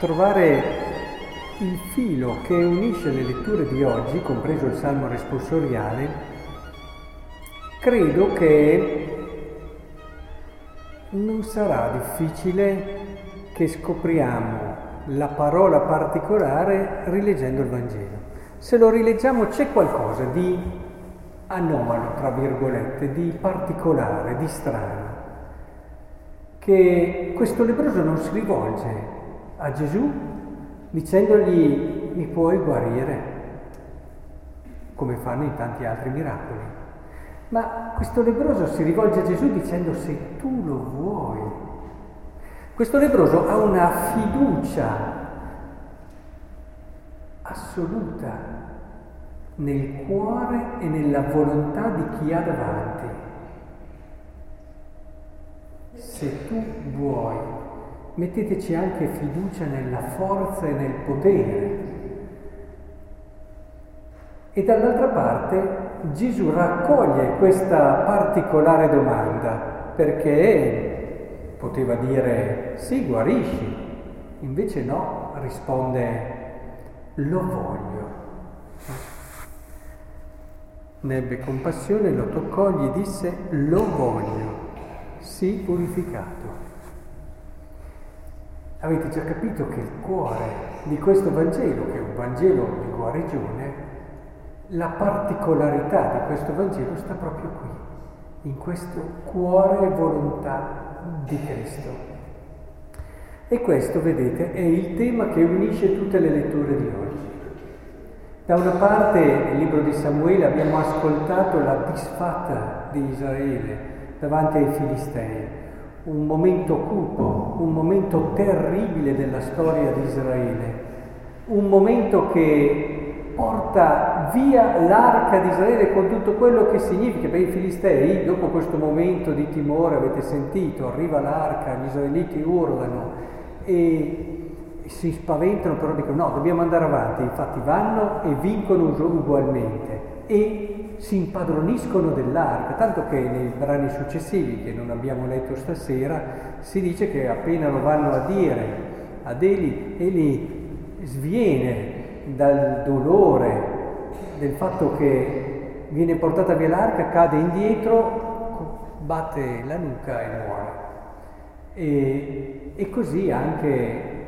trovare il filo che unisce le letture di oggi, compreso il Salmo responsoriale, credo che non sarà difficile che scopriamo la parola particolare rileggendo il Vangelo. Se lo rileggiamo c'è qualcosa di anomalo, tra virgolette, di particolare, di strano, che questo lebroso non si rivolge a Gesù dicendogli mi puoi guarire, come fanno in tanti altri miracoli. Ma questo lebroso si rivolge a Gesù dicendo se tu lo vuoi. Questo lebroso ha una fiducia assoluta nel cuore e nella volontà di chi ha davanti. Se tu vuoi, metteteci anche fiducia nella forza e nel potere. E dall'altra parte Gesù raccoglie questa particolare domanda perché poteva dire sì, guarisci, invece no, risponde lo voglio. Ne ebbe compassione, lo toccò, gli disse lo voglio, sii purificato. Avete già capito che il cuore di questo Vangelo, che è un Vangelo di guarigione, la particolarità di questo Vangelo sta proprio qui, in questo cuore e volontà di Cristo. E questo, vedete, è il tema che unisce tutte le letture di oggi. Da una parte nel libro di Samuele abbiamo ascoltato la disfatta di Israele davanti ai Filistei, un momento cupo, un momento terribile della storia di Israele, un momento che porta via l'arca di Israele con tutto quello che significa. Per i Filistei, dopo questo momento di timore, avete sentito, arriva l'arca, gli israeliti urlano e si spaventano, però dicono no, dobbiamo andare avanti, infatti vanno e vincono ugualmente e si impadroniscono dell'arca, tanto che nei brani successivi che non abbiamo letto stasera si dice che appena lo vanno a dire ad Eli, Eli sviene dal dolore del fatto che viene portata via l'arca, cade indietro, batte la nuca e muore. E, e così anche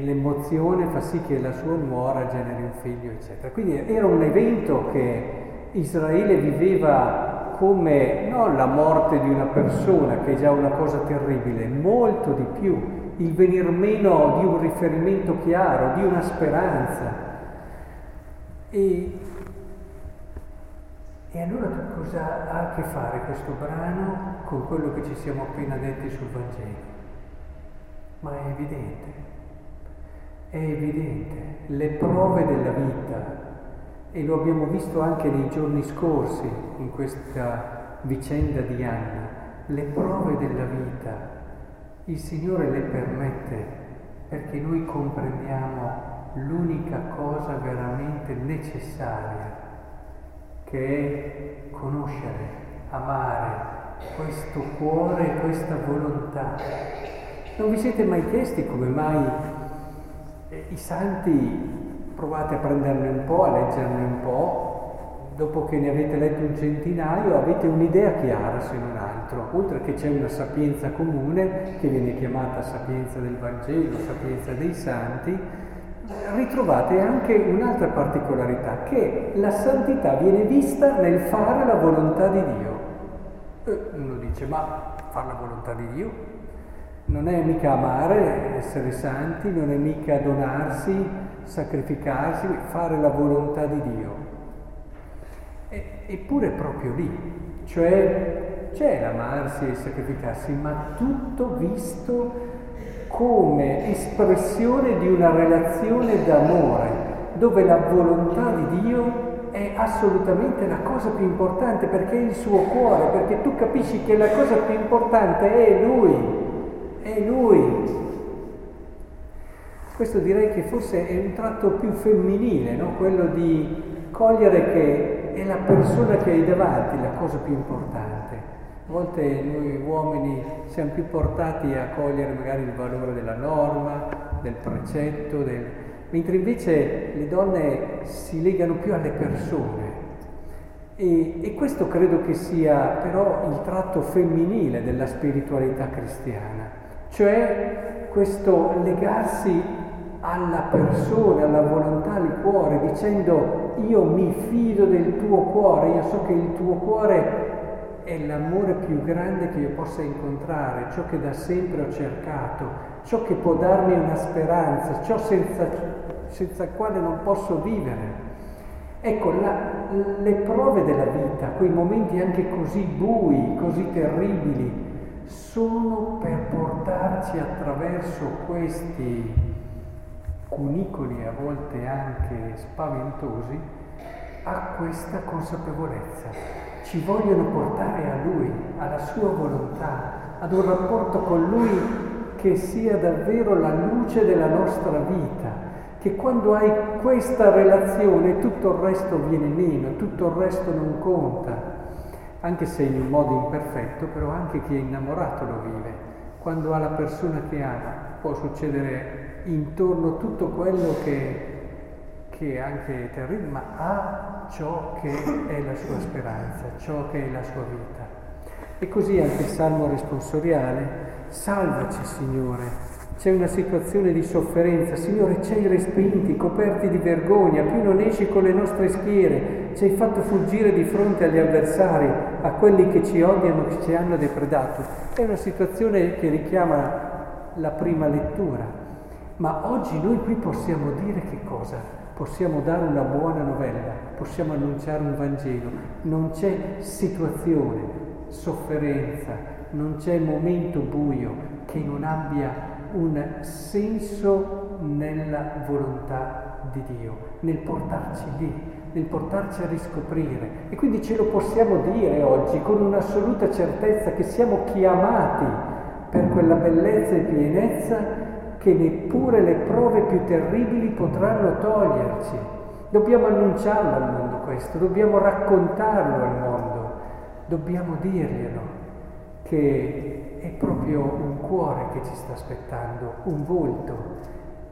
l'emozione fa sì che la sua nuora generi un figlio, eccetera. Quindi era un evento che Israele viveva come non la morte di una persona, che è già una cosa terribile, molto di più, il venir meno di un riferimento chiaro, di una speranza. E, e allora cosa ha a che fare questo brano con quello che ci siamo appena detti sul Vangelo? Ma è evidente, è evidente, le prove della vita e lo abbiamo visto anche nei giorni scorsi in questa vicenda di Anna, le prove della vita. Il Signore le permette perché noi comprendiamo l'unica cosa veramente necessaria, che è conoscere, amare questo cuore e questa volontà. Non vi siete mai chiesti come mai eh, i santi provate a prenderne un po', a leggerne un po', dopo che ne avete letto un centinaio avete un'idea chiara se non altro, oltre che c'è una sapienza comune che viene chiamata sapienza del Vangelo, sapienza dei santi, ritrovate anche un'altra particolarità, che la santità viene vista nel fare la volontà di Dio. E uno dice, ma fare la volontà di Dio? Non è mica amare, essere santi, non è mica donarsi, sacrificarsi, fare la volontà di Dio. E, eppure proprio lì, cioè c'è l'amarsi e il sacrificarsi, ma tutto visto come espressione di una relazione d'amore, dove la volontà di Dio è assolutamente la cosa più importante perché è il suo cuore, perché tu capisci che la cosa più importante è Lui, è Lui, questo direi che forse è un tratto più femminile, no? quello di cogliere che è la persona che hai davanti la cosa più importante. A volte noi uomini siamo più portati a cogliere magari il valore della norma, del precetto, del... mentre invece le donne si legano più alle persone. E, e questo credo che sia però il tratto femminile della spiritualità cristiana, cioè questo legarsi alla persona, alla volontà, al cuore, dicendo io mi fido del tuo cuore, io so che il tuo cuore è l'amore più grande che io possa incontrare, ciò che da sempre ho cercato, ciò che può darmi una speranza, ciò senza, senza quale non posso vivere. Ecco, la, le prove della vita, quei momenti anche così bui, così terribili, sono per portarci attraverso questi cunicoli, a volte anche spaventosi, a questa consapevolezza ci vogliono portare a Lui, alla sua volontà, ad un rapporto con Lui che sia davvero la luce della nostra vita, che quando hai questa relazione tutto il resto viene meno, tutto il resto non conta, anche se in un modo imperfetto, però anche chi è innamorato lo vive. Quando ha la persona che ama può succedere intorno tutto quello che che è anche terribile, ma ha ciò che è la sua speranza, ciò che è la sua vita. E così anche il salmo responsoriale, salvaci Signore, c'è una situazione di sofferenza, Signore ci hai respinti, coperti di vergogna, più non esci con le nostre schiere, ci hai fatto fuggire di fronte agli avversari, a quelli che ci odiano, che ci hanno depredato. È una situazione che richiama la prima lettura, ma oggi noi qui possiamo dire che cosa? possiamo dare una buona novella, possiamo annunciare un Vangelo, non c'è situazione, sofferenza, non c'è momento buio che non abbia un senso nella volontà di Dio, nel portarci lì, nel portarci a riscoprire. E quindi ce lo possiamo dire oggi con un'assoluta certezza che siamo chiamati per quella bellezza e pienezza che neppure le prove più terribili potranno toglierci. Dobbiamo annunciarlo al mondo questo, dobbiamo raccontarlo al mondo, dobbiamo dirglielo che è proprio un cuore che ci sta aspettando, un volto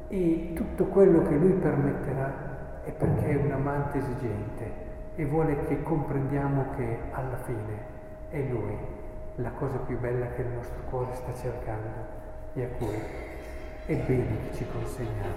e tutto quello che lui permetterà è perché è un amante esigente e vuole che comprendiamo che alla fine è lui la cosa più bella che il nostro cuore sta cercando e a cui è bene che ci consegniamo.